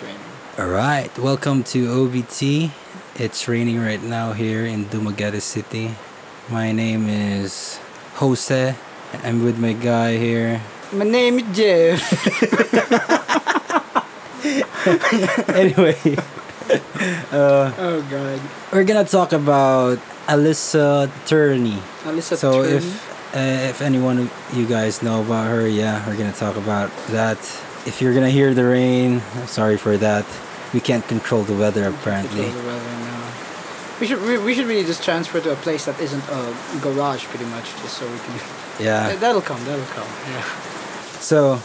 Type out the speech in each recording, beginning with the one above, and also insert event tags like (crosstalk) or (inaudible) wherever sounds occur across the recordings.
it's raining. All right, welcome to OBT. It's raining right now here in Dumaguete City. My name is Jose. I'm with my guy here. My name is Jeff. (laughs) Anyway, (laughs) uh, oh God. we're gonna talk about Alyssa Turney. Alyssa so Turney. if uh, if anyone of you guys know about her, yeah, we're gonna talk about that. If you're gonna hear the rain, sorry for that. We can't control the weather apparently. Control the weather now. We should we, we should really just transfer to a place that isn't a garage, pretty much, just so we can. (laughs) Yeah. that'll come. That'll come. Yeah. So,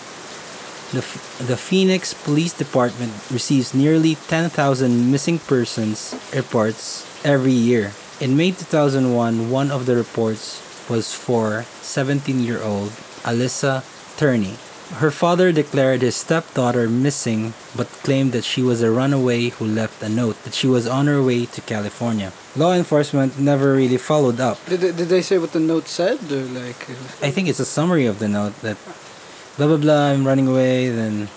the, the Phoenix Police Department receives nearly 10,000 missing persons reports every year. In May 2001, one of the reports was for 17 year old Alyssa Turney. Her father declared his stepdaughter missing but claimed that she was a runaway who left a note that she was on her way to California. Law enforcement never really followed up. Did they, did they say what the note said, or like? uh, I think it's a summary of the note that blah blah blah, I'm running away, then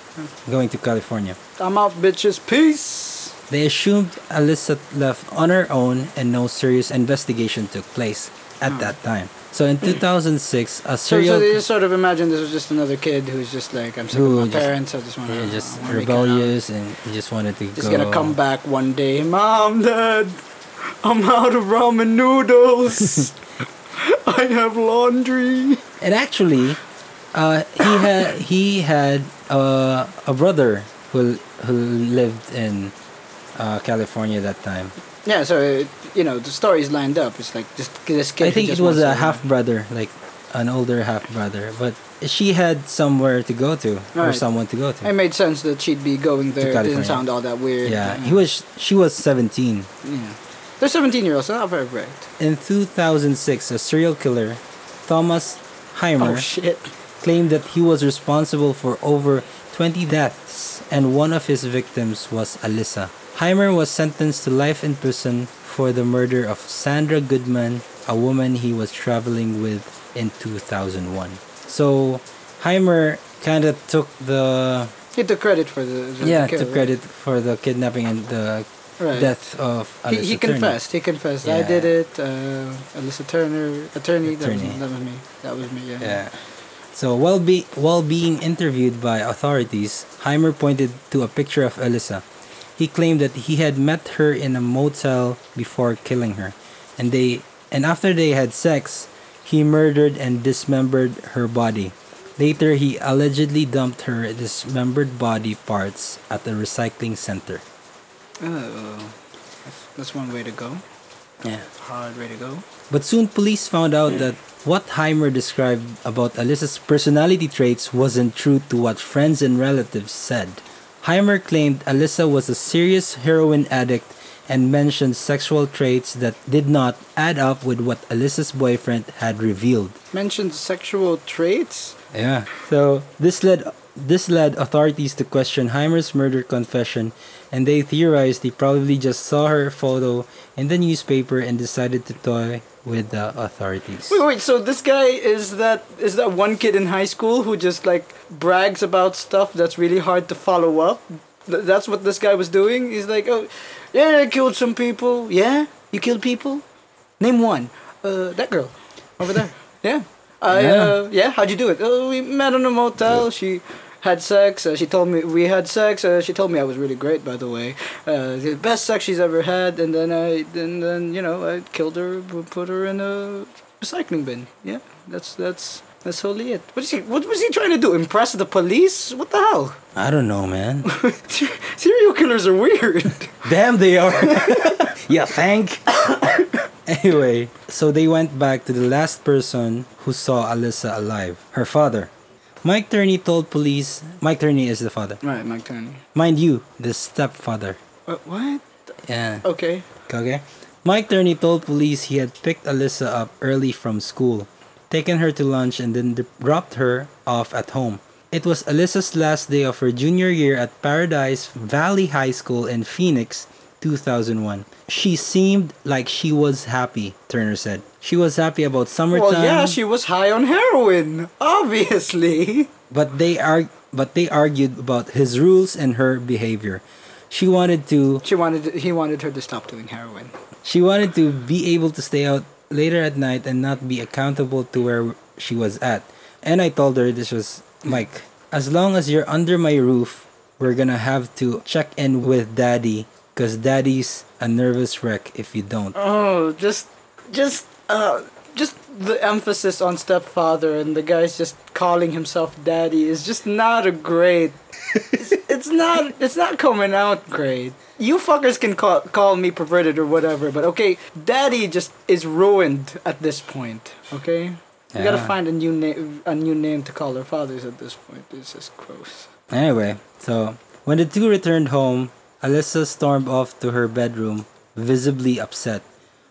going to California. I'm out, bitches. Peace. They assumed Alyssa left on her own and no serious investigation took place at Hmm. that time. So in 2006, a serial so they just sort of imagine this was just another kid who's just like, I'm sick of my just- parents. I just want to. yeah, just rebellious and he just wanted to Just go. gonna come back one day. Mom, Dad, I'm out of ramen noodles. (laughs) I have laundry. And actually, uh, he had he had uh, a brother who who lived in uh, California at that time. Yeah, so it, you know the stories lined up. It's like just this kid. I think it was a half brother, like an older half brother, but she had somewhere to go to or Right. someone to go to. It made sense that she'd be going there. It didn't sound all that weird. Yeah, he was. She was seventeen. Yeah. They're 17 year olds, so not very bright. In 2006, a serial killer, Thomas Heimer, Oh claimed that he was responsible for over 20 deaths, and one of his victims was Alyssa. Heimer was sentenced to life in prison for the murder of Sandra Goodman, a woman he was traveling with in 2001. So, Heimer kind of took the He took credit for the, the yeah kill, took credit for the kidnapping and the Right. death of Alyssa He, he Turner. confessed. He confessed. I did it. Uh, Alyssa Turner, attorney. That, Attorney. Was, that was me. That was me. Yeah. Yeah. So while be while being interviewed by authorities, Heimer pointed to a picture of Alyssa. He claimed that he had met her in a motel before killing her, and they and after they had sex, he murdered and dismembered her body. Later, he allegedly dumped her dismembered body parts at a recycling center. Oh, that's, that's one way to go. Yeah. Hard way to go. But soon police found out that what Heimer described about Alyssa's personality traits wasn't true to what friends and relatives said. Heimer claimed Alyssa was a serious heroin addict and mentioned sexual traits that did not add up with what Alyssa's boyfriend had revealed. Mentioned sexual traits. Yeah. So this led this led authorities to question Heimer's murder confession, and they theorized he probably just saw her photo in the newspaper and decided to toy with the authorities. Wait, wait. So this guy is that is that one kid in high school who just like brags about stuff that's really hard to follow up. Th- that's what this guy was doing. He's like, oh, yeah, I killed some people. Yeah, you killed people. Name one. Uh, that girl over there. (laughs) yeah. I Yeah. uh, yeah. How'd you do it? Oh, we met in a motel. She had sex. Uh, she told me we had sex. Uh, she told me I was really great, by the way. Uh, the best sex she's ever had. And then I, and then you know, I killed her, put her in a recycling bin. Yeah, that's that's that's totally it. What is he? What was he trying to do? Impress the police? What the hell? I don't know, man. (laughs) Serial killers are weird. (laughs) Damn, they are. (laughs) yeah, thank. anyway, so they went back to the last person who saw Alyssa alive, her father. Mike Turney told police. Mike Turney is the father. right, Mike Turney. Mind you, the stepfather. What? What? Yeah. Okay. Okay. Mike Turney told police he had picked Alyssa up early from school, taken her to lunch, and then dropped her off at home. It was Alyssa's last day of her junior year at Paradise Valley High School in Phoenix, 2001. She seemed like she was happy, Turner said. She was happy about summertime. Well, yeah, she was high on heroin, obviously. but they are but they argued about his rules and her behavior. She wanted to She wanted he wanted her to stop doing heroin. she wanted to be able to stay out later at night and not be accountable to where she was at. And I told her this was Mike, as long as you're under my roof, we're going to have to check in with daddy cuz daddy's a nervous wreck if you don't. Oh, just just uh just the emphasis on stepfather and the guy's just calling himself daddy is just not a great it's, (laughs) it's not it's not coming out great. You fuckers can call call me perverted or whatever, but okay, daddy just is ruined at this point, okay? We gotta find a new name a new name to call our fathers at this point. It's just gross. Anyway, so when the two returned home, Alyssa stormed off to her bedroom, visibly upset.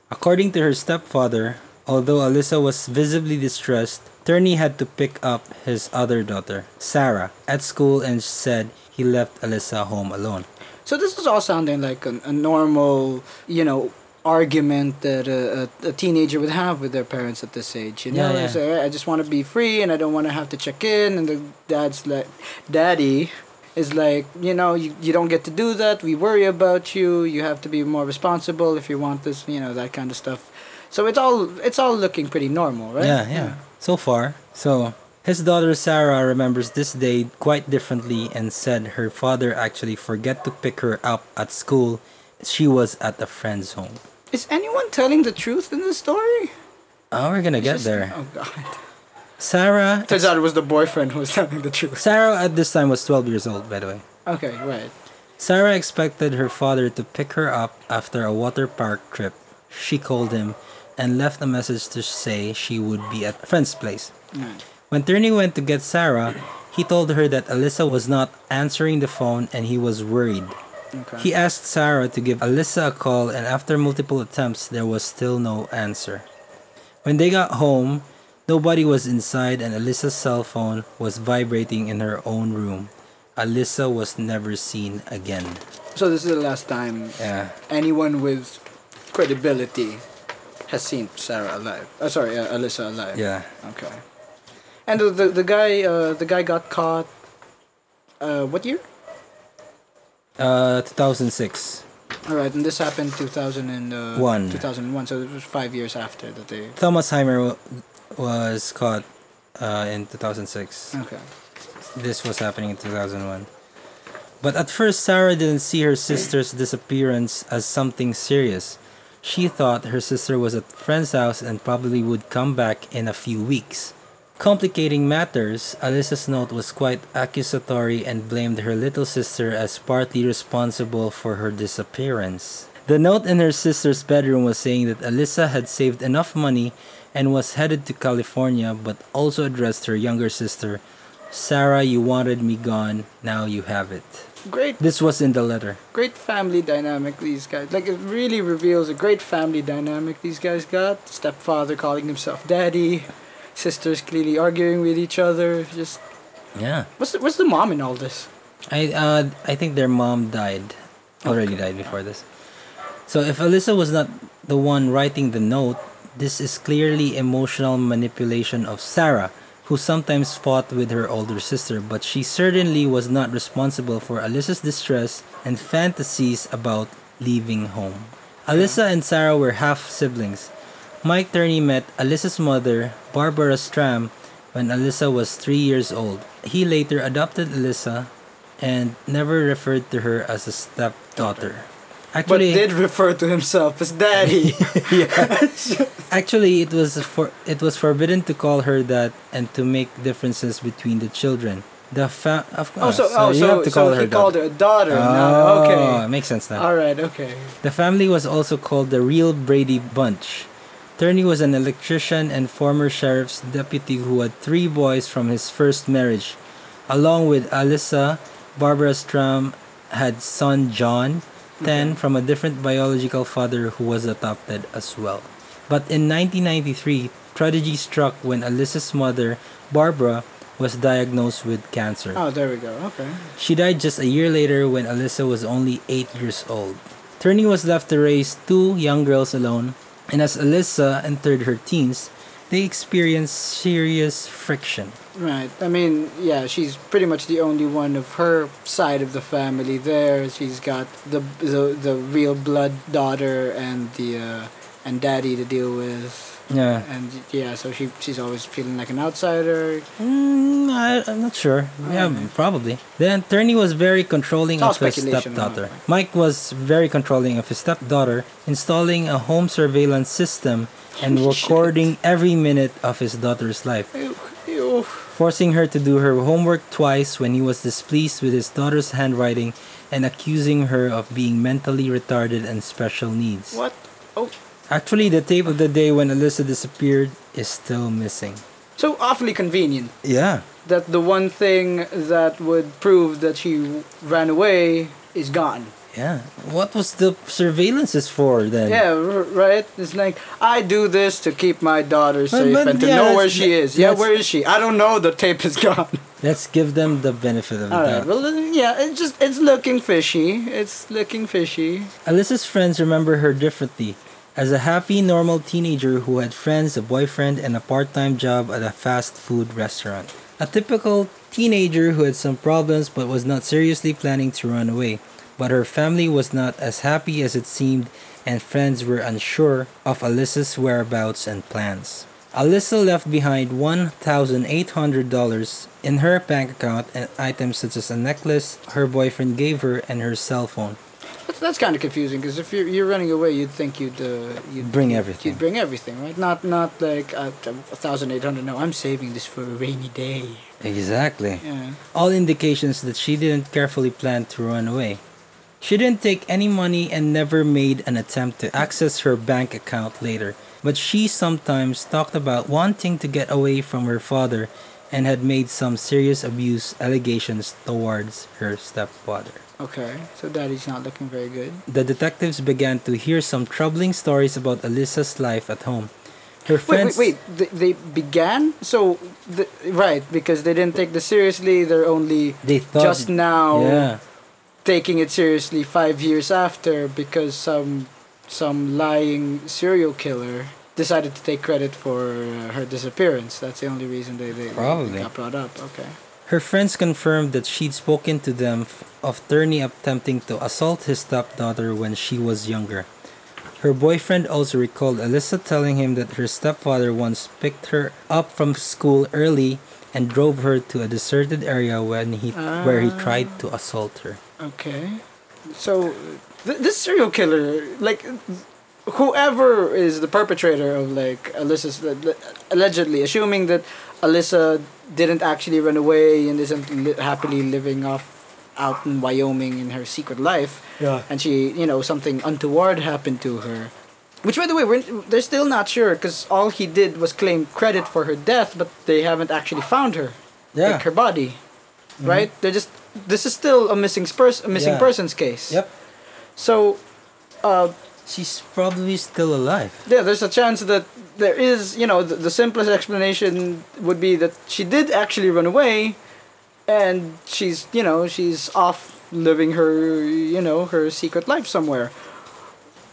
According to her stepfather, although Alyssa was visibly distressed, Turney had to pick up his other daughter, Sarah, at school and said he left Alyssa home alone. So this is all sounding like a, a normal, you know, argument that a, a, teenager would have with their parents at this age. You know, Yeah, yeah. Like, I just want to be free and I don't want to have to check in. And the dad's like, daddy is like, you know, you, you don't get to do that. We worry about you. You have to be more responsible if you want this, you know, that kind of stuff. So it's all it's all looking pretty normal, right? Yeah, yeah. So far. So his daughter Sarah remembers this day quite differently and said her father actually forget to pick her up at school. She was at a friend's home. Is anyone telling the truth in this story? Oh, we're gonna get Just- there. Oh god. Sarah Turns out it was the boyfriend who was telling the truth. Sarah at this time was 12 years old, by the way. Okay, right. Sarah expected her father to pick her up after a water park trip. She called him and left a message to say she would be at a friend's place. When Turney went to get Sarah, he told her that Alyssa was not answering the phone and he was worried. Okay. He asked Sarah to give Alyssa a call, and after multiple attempts, there was still no answer. When they got home, nobody was inside, and Alyssa's cell phone was vibrating in her own room. Alyssa was never seen again. So this is the last time Yeah. anyone with credibility has seen Sarah alive. Uh, sorry, uh, Alyssa alive. Yeah. Okay. And the the, the guy uh, the guy got caught. Uh, what year? Uh, 2006. All right, and this happened 2001. One. 2001. So it was five years after that they. Thomas Heimer was caught uh, in 2006. Okay. This was happening in 2001. But at first, Sarah didn't see her sister's disappearance as something serious. She thought her sister was at a friend's house and probably would come back in a few weeks. Complicating matters, Alyssa's note was quite accusatory and blamed her little sister as partly responsible for her disappearance. The note in her sister's bedroom was saying that Alyssa had saved enough money and was headed to California, but also addressed her younger sister, Sarah, you wanted me gone, now you have it. Great, This was in the letter. great family dynamic these guys. Like it really reveals a great family dynamic these guys got. Stepfather calling himself daddy, sisters clearly arguing with each other. Just Yeah. what's the, what's the mom in all this? I uh I think their mom died. Already died before this. So if Alyssa was not the one writing the note, this is clearly emotional manipulation of Sarah, who sometimes fought with her older sister, but she certainly was not responsible for Alyssa's distress and fantasies about leaving home. Alyssa and Sarah were half siblings. Mike Turney met Alyssa's mother, Barbara Stram, when Alyssa was three years old. He later adopted Alyssa and never referred to her as a stepdaughter. But Actually, did refer to himself as daddy. (laughs) actually, it was for it was forbidden to call her that and to make differences between the children. The fa- of oh, course. Oh, so, oh, you so, have to so call he her called daughter. her a daughter. now. Oh, Okay. makes sense now. All right. Okay. The family was also called the Real Brady Bunch. Turney was an electrician and former sheriff's deputy who had three boys from his first marriage. Along with Alyssa, Barbara Stram had son John, 10 from a different biological father who was adopted as well. But in 1993, tragedy struck when Alyssa's mother, Barbara, was diagnosed with cancer. Oh, there we go. Okay. She died just a year later when Alyssa was only 8 years old. Turney was left to raise two young girls alone, and as Alyssa entered her teens, they experience serious friction. Right. I mean, yeah, she's pretty much the only one of her side of the family there. She's got the the, the real blood daughter and the uh, and daddy to deal with. Yeah. And yeah, so she she's always feeling like an outsider. Mm, I, I'm not sure. Yeah, probably. The attorney was very controlling of his stepdaughter. Mike was very controlling of his stepdaughter, installing a home surveillance system and (laughs) recording every minute of his daughter's life, forcing her to do her homework twice when he was displeased with his daughter's handwriting and accusing her of being mentally retarded and special needs. What? Oh, Actually, the tape of the day when Alyssa disappeared is still missing. so awfully convenient Yeah. that the one thing that would prove that she ran away is gone. Yeah. What was the surveillances for then? Yeah, r- right. It's like I do this to keep my daughter safe but and to yeah, know where she is. Yeah, where is she? I don't know. The tape is (laughs) gone. Let's give them the benefit of the right. doubt. Well, yeah. It's just it's looking fishy. It's looking fishy. Alyssa's friends remember her differently as a happy, normal teenager who had friends, a boyfriend, and a part time job at a fast food restaurant. A typical teenager who had some problems but was not seriously planning to run away. But her family was not as happy as it seemed, and friends were unsure of Alyssa's whereabouts and plans. Alyssa left behind $1,800 in her bank account and items such as a necklace her boyfriend gave her and her cell phone. That's, that's kind of confusing because if you're, you're running away, you'd think you'd uh, you'd Bring everything. You'd bring everything, right? Not not like a thousand eight hundred. No, I'm saving this for a rainy day. Exactly. Yeah. All indications that she didn't carefully plan to run away. She didn't take any money and never made an attempt to access her bank account later, but she sometimes talked about wanting to get away from her father and had made some serious abuse allegations towards her stepfather. Okay. So daddy's not looking very good. The detectives began to hear some troubling stories about Alyssa's life at home. Her Wait, friends wait, wait. They, they began so the, right because they didn't take this seriously. They're only they thought just now Yeah. Taking it seriously five years after because some some lying serial killer decided to take credit for uh, her disappearance. That's the only reason they, they, they Probably. got brought up. Okay. Her friends confirmed that she'd spoken to them of Turney attempting to assault his stepdaughter when she was younger. Her boyfriend also recalled Alyssa telling him that her stepfather once picked her up from school early and drove her to a deserted area when he where he tried to assault her. Okay. So th- this serial killer, like whoever is the perpetrator of like Alyssa's allegedly assuming that Alyssa didn't actually run away and isn't li- happily living off out in Wyoming in her secret life Yeah. and she you know something untoward happened to her which by the way we're, they're still not sure because all he did was claim credit for her death but they haven't actually found her Yeah. like her body mm-hmm. right they're just this is still a missing spurs a missing Yeah. persons case Yep. so uh She's probably still alive. yeah there's a chance that there is you know the, the simplest explanation would be that she did actually run away and she's you know she's off living her you know her secret life somewhere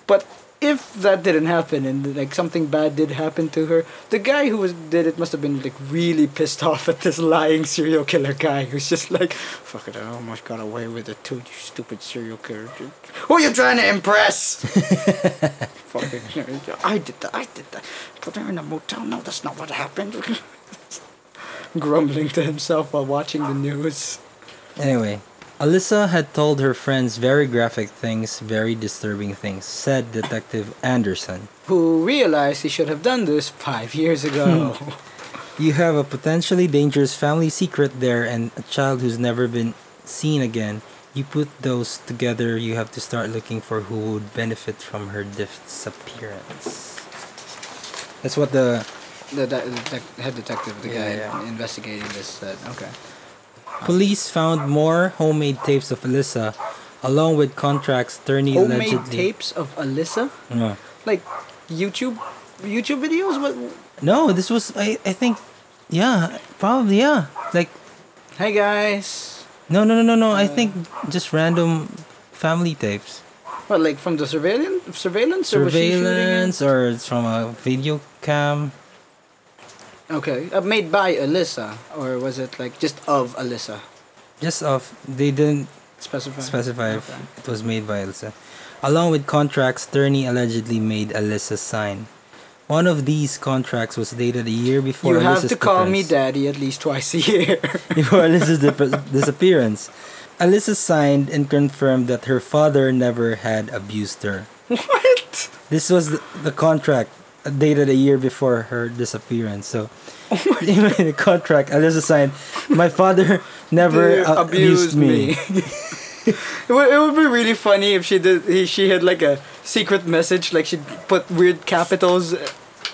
but if that didn't happen and like something bad did happen to her the guy who was did it must have been like really pissed (laughs) off at this lying serial killer guy who's just like fuck it i almost got away with it too you stupid serial killer who are you trying to impress (laughs) fucking I did that. I did that. Put her in a motel. No, that's not what happened. (laughs) Grumbling to himself while watching the news. Anyway, Alyssa had told her friends very graphic things, very disturbing things, said Detective Anderson. Who realized he should have done this five years ago. (laughs) You have a potentially dangerous family secret there and a child who's never been seen again. You put those together, you have to start looking for who would benefit from her disappearance. That's what the the, the, the head detective, the Yeah, guy yeah. investigating this, said. Okay. Police found more homemade tapes of Alyssa, along with contracts Turney Homemade allegedly. tapes of Alyssa, No. like YouTube, YouTube videos. What? no, this was I, I think, yeah, probably yeah. Like Hey guys. no no no no no. I think just random family tapes. What, like from the surveillance, surveillance, or was she shooting it? Surveillance, or it's from a video cam. Okay, uh, made by Alyssa, or was it like just of Alyssa? Just of. they didn't Specify. specify if Okay. it was made by Alyssa. Along with contracts, Turney allegedly made Alyssa sign. One of these contracts was dated a year before You have to call me daddy at least twice a year. (laughs) before Alyssa's disappearance. Alyssa signed and confirmed that her father never had abused her. (laughs) what? This was the, the contract dated a year before her disappearance. So, even (laughs) in the contract, Alyssa signed, "My father never Dude, uh, abused me." (laughs) it, would, it would be really funny if she did. he- She had like a secret message, like she'd put weird capitals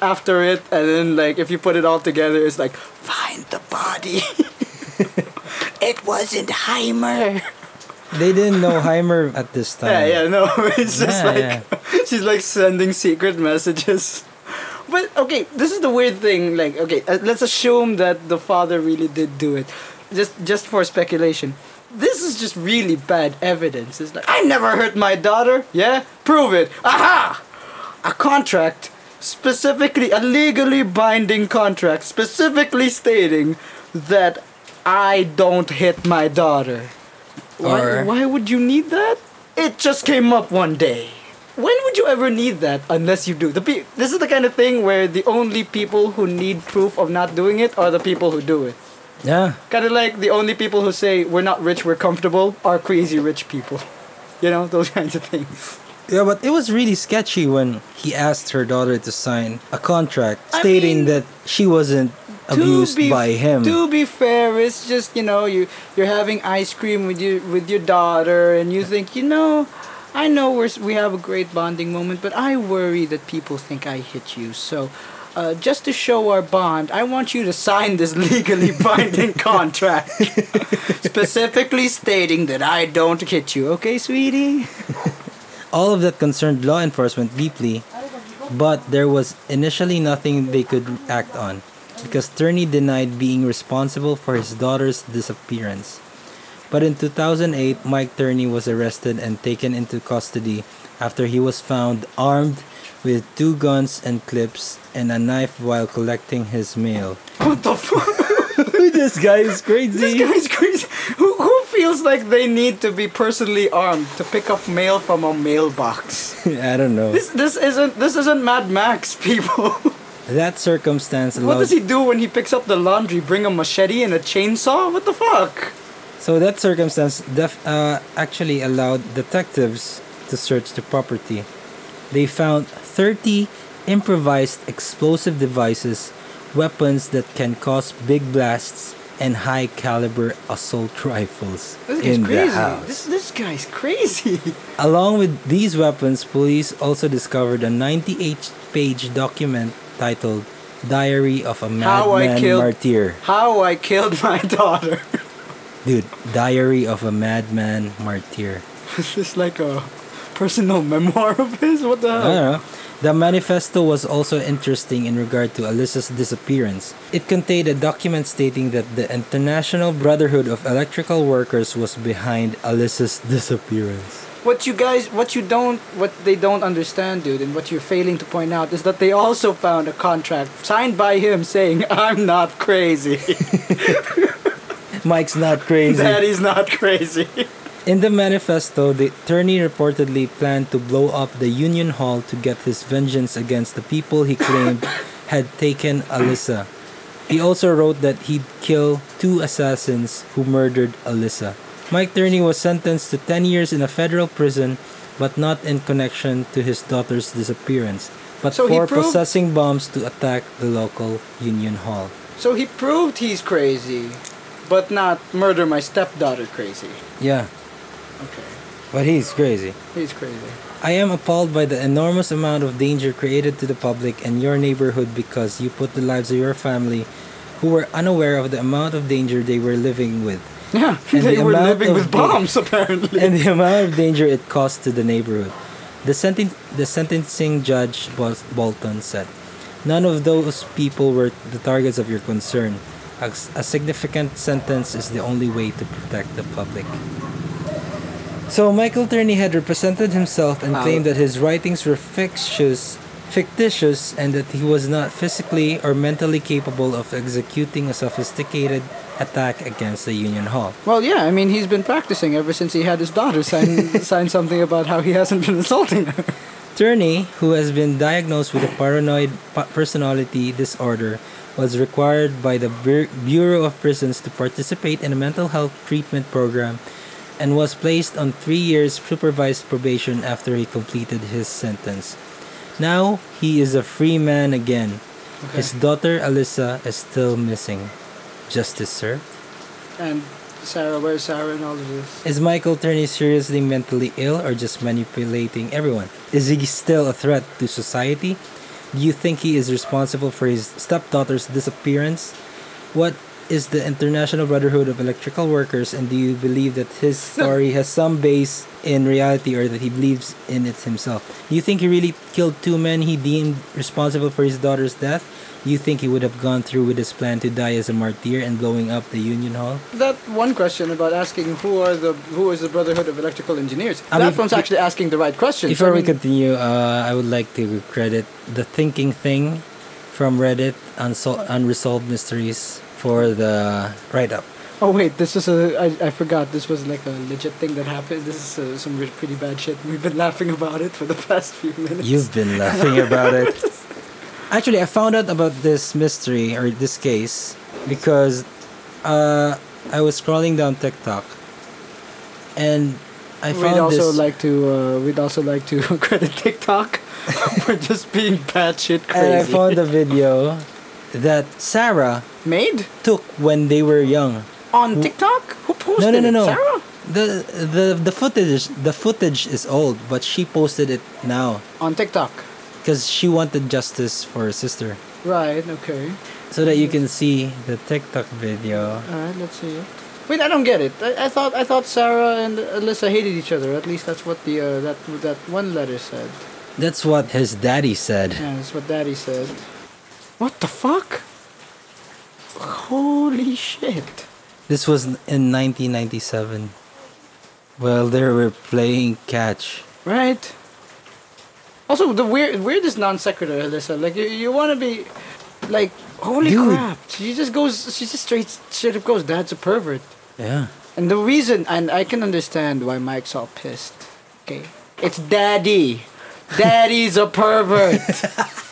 after it, and then like if you put it all together, it's like find the body. (laughs) it wasn't Heimer. They didn't know Heimer at this time. Yeah, yeah, no, it's just Yeah, like yeah. she's like sending secret messages. But okay, this is the weird thing. Like, okay, uh, let's assume that the father really did do it, just just for speculation. This is just really bad evidence. It's like I never hurt my daughter. Yeah, prove it. Aha! A contract, specifically a legally binding contract, specifically stating that I don't hit my daughter. Why, why would you need that? It just came up one day. When would you ever need that unless you do? The pe- this is the kind of thing where the only people who need proof of not doing it are the people who do it. Yeah. Kind of like the only people who say we're not rich, we're comfortable are crazy rich people. (laughs) You know, those (laughs) kinds of things. Yeah, but it was really sketchy when he asked her daughter to sign a contract I stating mean, that she wasn't abused be, by him. To be fair, it's just you know you you're having ice cream with your with your daughter, and you think you know, I know we're we have a great bonding moment, but I worry that people think I hit you. So, uh, just to show our bond, I want you to sign this (laughs) legally binding (laughs) contract, specifically stating that I don't hit you. Okay, sweetie. (laughs) All of that concerned law enforcement deeply, but there was initially nothing they could act on because Turney denied being responsible for his daughter's disappearance. But in 2008, Mike Turney was arrested and taken into custody after he was found armed with two guns and clips and a knife while collecting his mail. What the fuck? (laughs) this guy is crazy. This crazy. guy's crazy. Who, who feels like they need to be personally armed to pick up mail from a mailbox? (laughs) I don't know. This this isn't this isn't Mad Max, (laughs) people. That circumstance what does he do when he picks up the laundry? Bring a machete and a chainsaw? What the fuck? So that circumstance def- uh, actually allowed detectives to search the property. They found 30 improvised explosive devices, weapons that can cause big blasts, and high caliber assault (laughs) rifles This guy's in crazy. the house. This this guy's crazy. (laughs) Along with these weapons, police also discovered a 98 page document titled Diary of a Madman Martyr. How I killed my (laughs) daughter. Dude, Diary of a Madman Martyr. (laughs) Is this like a personal (laughs) memoir of his? What the I hell? don't know. The manifesto was also interesting in regard to Alyssa's disappearance. It contained a document stating that the International Brotherhood of Electrical Workers was behind Alyssa's (laughs) disappearance. What you guys, what you don't, what they don't understand, dude, and what you're failing to point out is that they also found a contract signed by him saying, "I'm not crazy. Mike's not crazy. Daddy's not crazy." In the manifesto, the attorney reportedly planned to blow up the Union Hall to get his vengeance against the people he claimed had taken Alyssa. He also wrote that he'd kill two assassins who murdered Alyssa. Mike Turney was sentenced to 10 years in a federal prison, but not in connection to his daughter's disappearance, but So for proved- possessing bombs to attack the local Union Hall. So he proved he's crazy, but not murder my stepdaughter crazy. Yeah, Okay, but he's crazy. he's crazy. I am appalled by the enormous amount of danger created to the public and your neighborhood because you put the lives of your family who were unaware of the amount of danger they were living with (laughs) Yeah, And they the were living with da- bombs apparently. (laughs) and the amount of danger it caused to the neighborhood. The, senten- the sentencing judge Bol- Bolton said, None of those people were the targets of your concern. A, a significant sentence is the only way to protect the public. So Michael Turney had represented himself and Wow. claimed that his writings were fictitious, fictitious, and that he was not physically or mentally capable of executing a sophisticated attack against the Union Hall. Well, yeah, I mean, he's been practicing ever since he had his daughter sign (laughs) sign something about how he hasn't been assaulting her. Turney, who has been diagnosed with a paranoid personality disorder, was required by the Bureau of Prisons to participate in a mental health treatment program and was placed on three years supervised probation after he completed his sentence. Now he is a free man again. His daughter Alyssa is still missing. Justice served. And Sarah, where's Sarah in all of this? Is Michael Turney seriously mentally ill or just manipulating everyone? Is he still a threat to society? Do you think he is responsible for his stepdaughter's disappearance? What is the International Brotherhood of Electrical Workers and do you believe that his (laughs) story has some base in reality or that he believes in it himself? Do you think he really killed two men he deemed responsible for his daughter's death? Do you think he would have gone through with his plan to die as a martyr and blowing up the Union Hall? That one question about asking who are the who is the Brotherhood of Electrical Engineers. I that mean, one's actually asking the right question. Before I we continue, uh, I would like to credit the thinking thing from Reddit Unsol- Unresolved Mysteries for the write up. Oh wait, this is a. I, I forgot. This was like a legit thing that happened. This is uh, some re- pretty bad shit. We've been laughing about it for the (laughs) past few minutes. You've been laughing about it. (laughs) Actually, I found out about this mystery or this case because uh, I was scrolling down TikTok and I We'd found also this. like to. Uh, we'd also like to (laughs) credit TikTok for just being batshit crazy. and I found a video that Sarah made took when they were young. on TikTok. Who posted no, no, it? no. Sarah The the the footage the footage is old, but she posted it now on TikTok. because she wanted justice for her sister, Right. Okay. so that you can see the TikTok video. All right. Let's see it. Wait, I don't get it. I, I thought I thought Sarah and Alyssa hated each other. At least that's what the uh, that that one letter said. That's what his daddy said. Yeah, that's what Daddy said. What the fuck? Holy shit! This was in 1997. Well, they were playing catch. Right. Also, the weird weirdest non sequitur, Alyssa. Like you, you want to be, like, holy Dude. crap! She just goes. She just straight straight up goes. Dad's a pervert. Yeah. And the reason, and I can understand why Mike's all pissed. Okay, it's Daddy. Daddy's a pervert. (laughs)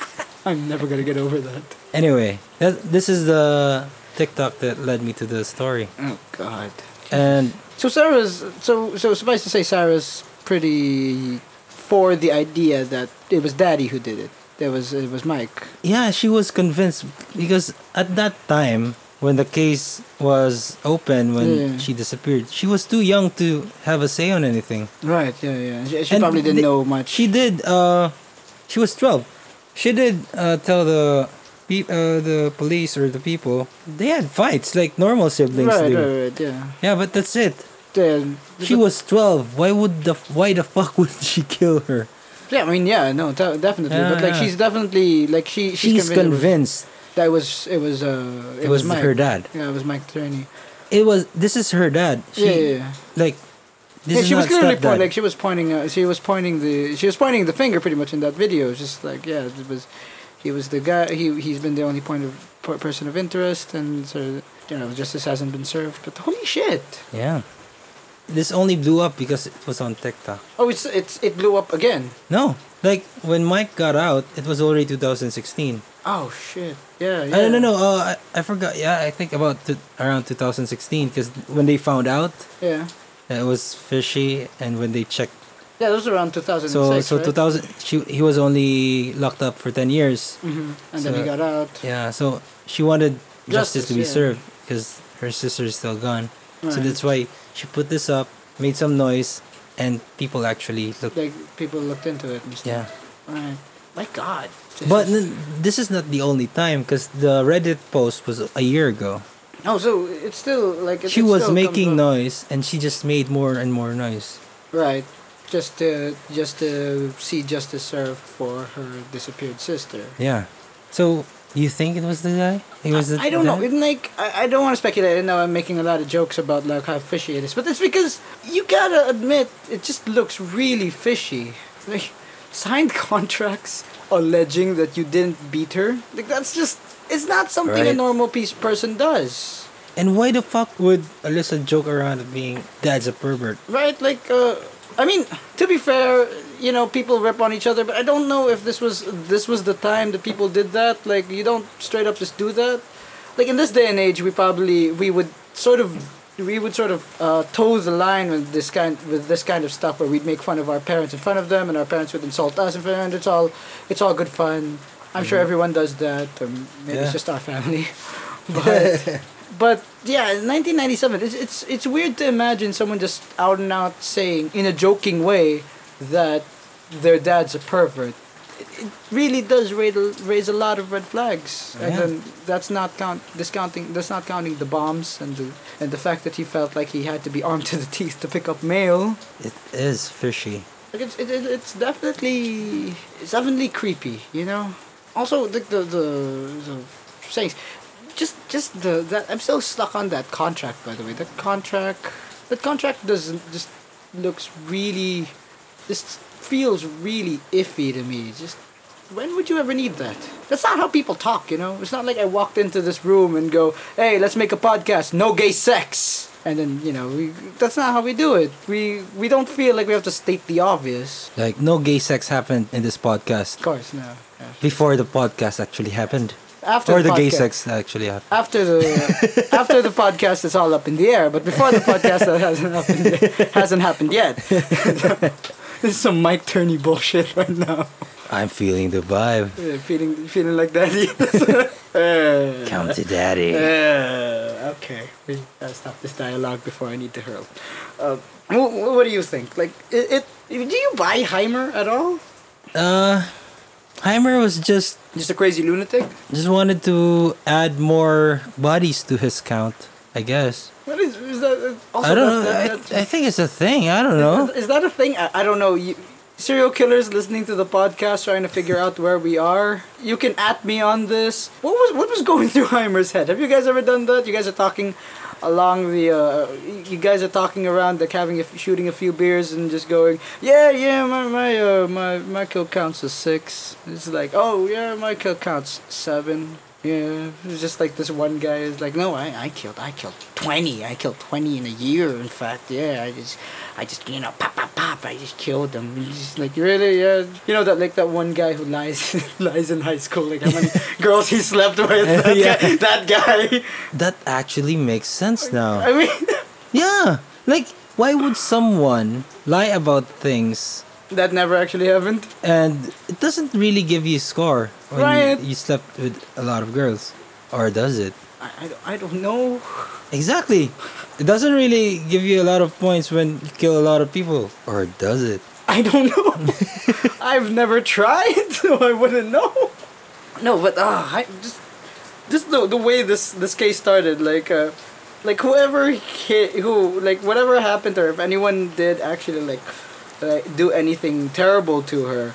I'm never gonna get over that. Anyway, that, this is the TikTok that led me to the story. Oh God. And So Sarah's so so suffice to say Sarah's pretty for the idea that it was Daddy who did it. It was it was Mike. yeah, she was convinced because at that time when the case was open when Yeah. she disappeared, she was too young to have a say on anything. Right. Yeah. Yeah. She, she probably didn't the- know much. She did. Uh, she was twelve. She did uh, tell the pe- uh, the police or the people they had fights like normal siblings right, do. right. Right. Yeah. Yeah, but that's it. Then She was twelve. Why would the why the fuck (laughs) would she kill her? Yeah. I mean, yeah. No. De- definitely. but like, Yeah. she's definitely like she. She's, She's convinced that it was it was uh it was Mike. her dad. Yeah, it was Mike Turney. It was this is her dad. She, yeah, yeah, yeah. Like yeah, she was clearly pointing. Like she was pointing. Uh, she was pointing the. She was pointing the finger pretty much in that video. Just like yeah, it was. He was the guy. He he's been the only point of person of interest, and so you know justice hasn't been served. But holy shit! yeah. This only blew up because it was on TikTok. Oh, it's it's it blew up again. No, like when Mike got out, it was already 2016. Oh shit! Yeah, yeah. I don't know. Uh, I, I forgot. Yeah, I think about t- around 2016 because when they found out Yeah, it was fishy, and when they checked, yeah. That was around two thousand so so right? 2000, she he was only locked up for 10 years. hmm And then so- he got out. Yeah, so she wanted justice, Justice, to be yeah. served because her sister is still gone. So that's why she put this up, made some noise, and people actually looked. like people looked into it and. Yeah, Right. My God. This but is- n- this is not the only time because the Reddit post was a year ago. Oh, so it's still like it, she it was making noise, and she just made more and more noise. Right. Just to just to see justice served for her disappeared sister. Yeah. So You think it was the guy? He was the I don't know. It, like I, I don't want to speculate. I know I'm making a lot of jokes about like how fishy it is, but it's because you gotta admit it just looks really fishy. Like signed (laughs) contracts alleging that you didn't beat her. Like that's just it's not something a normal piece person does. And why the fuck would Alyssa joke around at being dad's a pervert? Right? Like, uh, I mean, to be fair, you know, people rip on each other, but I don't know if this was this was the time that people did that. Like, you don't straight up just do that. Like in this day and age, we probably we would sort of we would sort of uh, toe the line with this kind with this kind of stuff where we'd make fun of our parents in front of them, and our parents would insult us in front. And it's all it's all good fun. I'm sure everyone does that, or maybe it's just our family. (laughs) but but yeah, in 1997, it's, it's it's weird to imagine someone just out and out saying in a joking way that their dad's a pervert. It, really does raise a, raise a lot of red flags, and then that's not count discounting that's not counting the bombs and the and the fact that he felt like he had to be (laughs) armed to the teeth to pick up mail. It is fishy. Like it's it, it, it's definitely it's definitely creepy, you know. Also, the the the, the sayings, just just the that I'm still stuck on that contract. By the way, that contract that contract doesn't just looks really, just feels really iffy to me. Just when would you ever need that? That's not how people talk, you know. It's not like I walked into this room and go, "Hey, let's make a podcast. No gay sex." And then you know, we, that's not how we do it. We we don't feel like we have to state the obvious. Like no gay sex happened in this podcast Of course, no. Yeah. before the podcast actually happened, After or the gay sex actually happened. After the (laughs) after the podcast, it's all up in the air. But before the podcast, that hasn't happened. (laughs) Hasn't happened yet. (laughs) (laughs) this is some Mike Turney bullshit right now. I'm feeling the vibe. Yeah, feeling feeling like daddy. (laughs) uh, Count to daddy. Uh, okay, we gotta stop this dialogue before I need to hurl. Uh, wh- wh- what do you think? Like, it, it? Do you buy Heimer at all? Uh, Heimer was just Just a crazy lunatic? just wanted to add more bodies to his count. I guess. What is, is that? Also I don't that- know. that- I, that- I think it's a thing. I don't know. Is, is that a thing? I, I don't know. You, serial killers listening to the podcast trying to figure out where we are. You can at me on this. What was what was going (laughs) through Heimer's head? Have you guys ever done that? You guys are talking along the uh, you guys are talking around like having a shooting a few beers and just going yeah yeah my my uh, my my kill counts is six it's like oh yeah my kill counts seven yeah it's just like this one guy is like no I, I killed I killed 20 I killed 20 in a year in fact. Yeah I just I just you know pop pop pop. I just killed them and he's just like really? Yeah. You know that like that one guy who lies (laughs) lies in high school like how many (laughs) girls he slept with? That, Yeah. (laughs) guy, that guy. That actually makes sense now. I mean Yeah. Like, why would someone lie about things that never actually happened and it doesn't really give you a score when Right. you, you slept with a lot of girls? Or does it? I, I, don't- I don't know Exactly. It doesn't really give you a lot of points when you kill a lot of people. Or does it? (laughs) I don't know. (laughs) I've never tried, (laughs) so I wouldn't know. No, but uh, I just just the the way this this case started, like uh, like whoever hit who like whatever happened or if anyone did actually like like do anything terrible to her,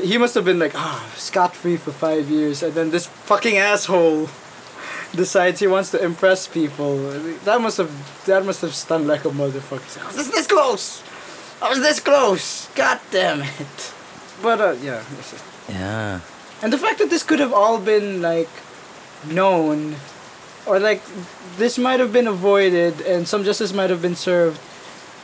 he must have been like ah scot free for five years, and then this fucking asshole (laughs) decides he wants to impress people. That must have that must have stunned like a motherfucker. I was this close. I was this close. God damn it. But uh, yeah, Yeah. and the fact that this could have all been like known, or like this might have been avoided, and some justice might have been served,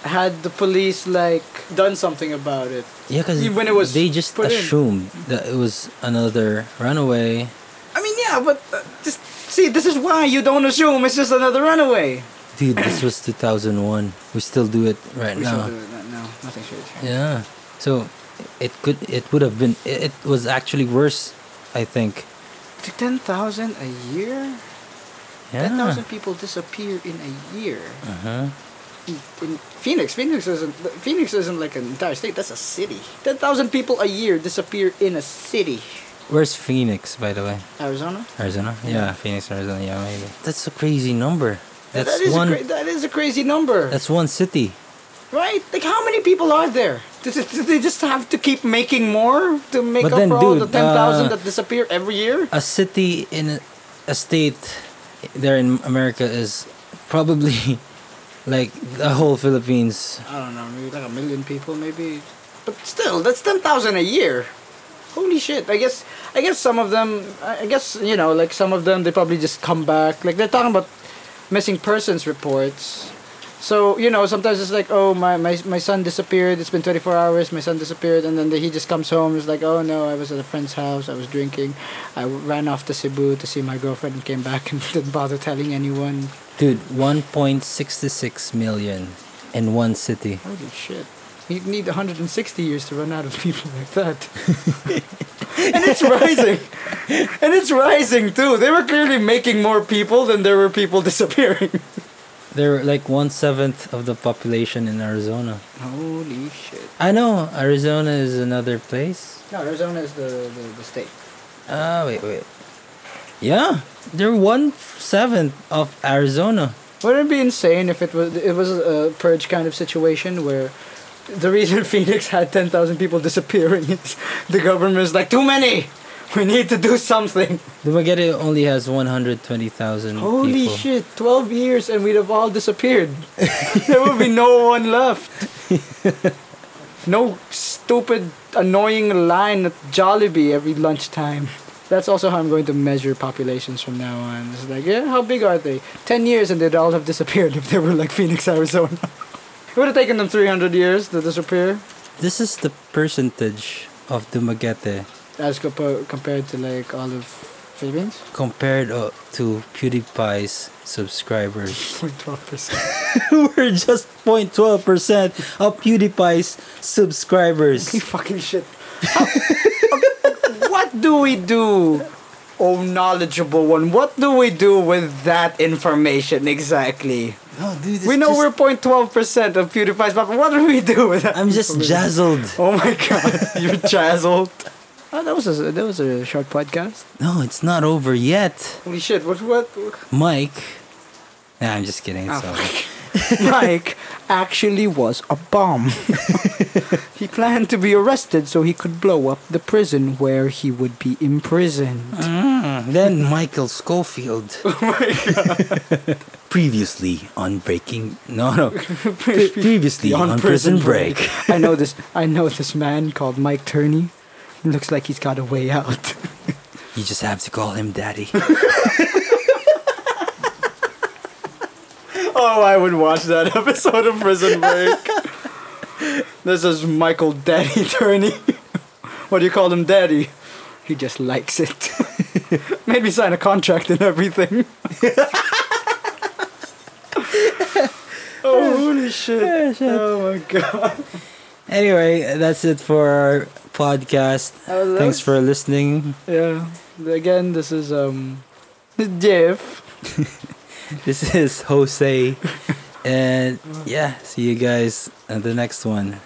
had the police like done something about it. Yeah, because When it was they just put in. assumed that it was another runaway. I mean, yeah, but uh, just see, this is why you don't assume it's just another runaway. Dude, this was 2001. We still do it right We now. still do it now. Nothing should change. Yeah. So it could it would have been it, it was actually worse, I think. To ten thousand a year. Ten Yeah. thousand people disappear in a year. Uh-huh. in, in Phoenix. Phoenix isn't Phoenix isn't like an entire state. That's a city. Ten thousand people a year disappear in a city. Where's Phoenix, by the way? Arizona. Arizona? Yeah. Yeah, Phoenix, Arizona. Yeah, maybe. That's a crazy number. That's that is one A cra- that is a crazy number, That's one city. right? Like how many people are there? Did did they just have to keep making more to make But up then, for all the dude, 10,000 uh, that disappear every year? A city in a, a state there in America is probably (laughs) like the whole Philippines. I don't know, maybe like a million people, maybe. But still, that's 10,000 a year. Holy shit. I guess I guess some of them I guess, you know, like some of them they probably just come back. Like they're talking about missing persons reports. So, you know, sometimes it's like, oh, my, my, my son disappeared. It's been 24 hours. My son disappeared. And then he just comes home. It's like, oh, no, I was at a friend's house. I was drinking. I ran off to Cebu to see my girlfriend and came back (laughs) and didn't bother telling anyone. Dude, 1.66 million in one city. Holy shit. You'd need 160 years to run out of people like that. (laughs) and it's rising. And it's rising too. They were clearly making more people than there were people disappearing. (laughs) They're like one seventh of the population in Arizona. Holy shit. I know Arizona is another place. No, Arizona is the, the, the state. Ah, wait, wait. Yeah, they're one seventh of Arizona. Wouldn't it be insane if it was it was a purge kind of situation where the reason (laughs) Phoenix had ten thousand people disappearing is (laughs) the government is like too many. (laughs) We need to do something. The Dumaguete only has 120,000 Holy people. shit! Twelve years and we'd have all disappeared. (laughs) there would be no one left. (laughs) no stupid, annoying line at Jollibee every lunchtime. That's also how I'm going to measure populations from now on. It's like, yeah, how big are they? Ten years and they'd all have disappeared if they were like Phoenix, Arizona. it would have taken them 300 years to disappear. This is the percentage of Dumaguete As compa- compared to like all of Philippines? compared uh, to PewDiePie's subscribers. (laughs) 0.12%. (laughs) We're just 0.12% of PewDiePie's subscribers. Holy fucking shit. How- (laughs) what do we do? Oh, knowledgeable one. What do we do with that information exactly? No, dude, we know we're 0.12% of PewDiePie's but what do we do with that? I'm just jazzled. Oh my god, you're jazzled. Oh, that was a that was a short podcast. No, it's not over yet. Holy shit! What what? Mike. Nah, I'm just kidding. Ah. (laughs) Mike actually was a bomb. (laughs) he planned to be arrested so he could blow up the prison where he would be imprisoned. Mm, then Michael Scofield. (laughs) Oh my god. Previously on Breaking. No, no. Pre- previously on, Prison, Break. I know this. I know this man called Mike Turney. He (laughs) looks like he's got a way out. (laughs) You just have to call him Daddy. (laughs) oh, I would watch that episode of Prison Break. this is Michael Daddy Turney. what do you call him, Daddy? He just likes it. Made me sign a contract and everything. oh, holy shit. Oh my god. Anyway, that's it for our podcast. That Thanks for listening. Yeah. Again, this is um Jeff. (laughs) This is Jose. (laughs) And yeah, see you guys at the next one.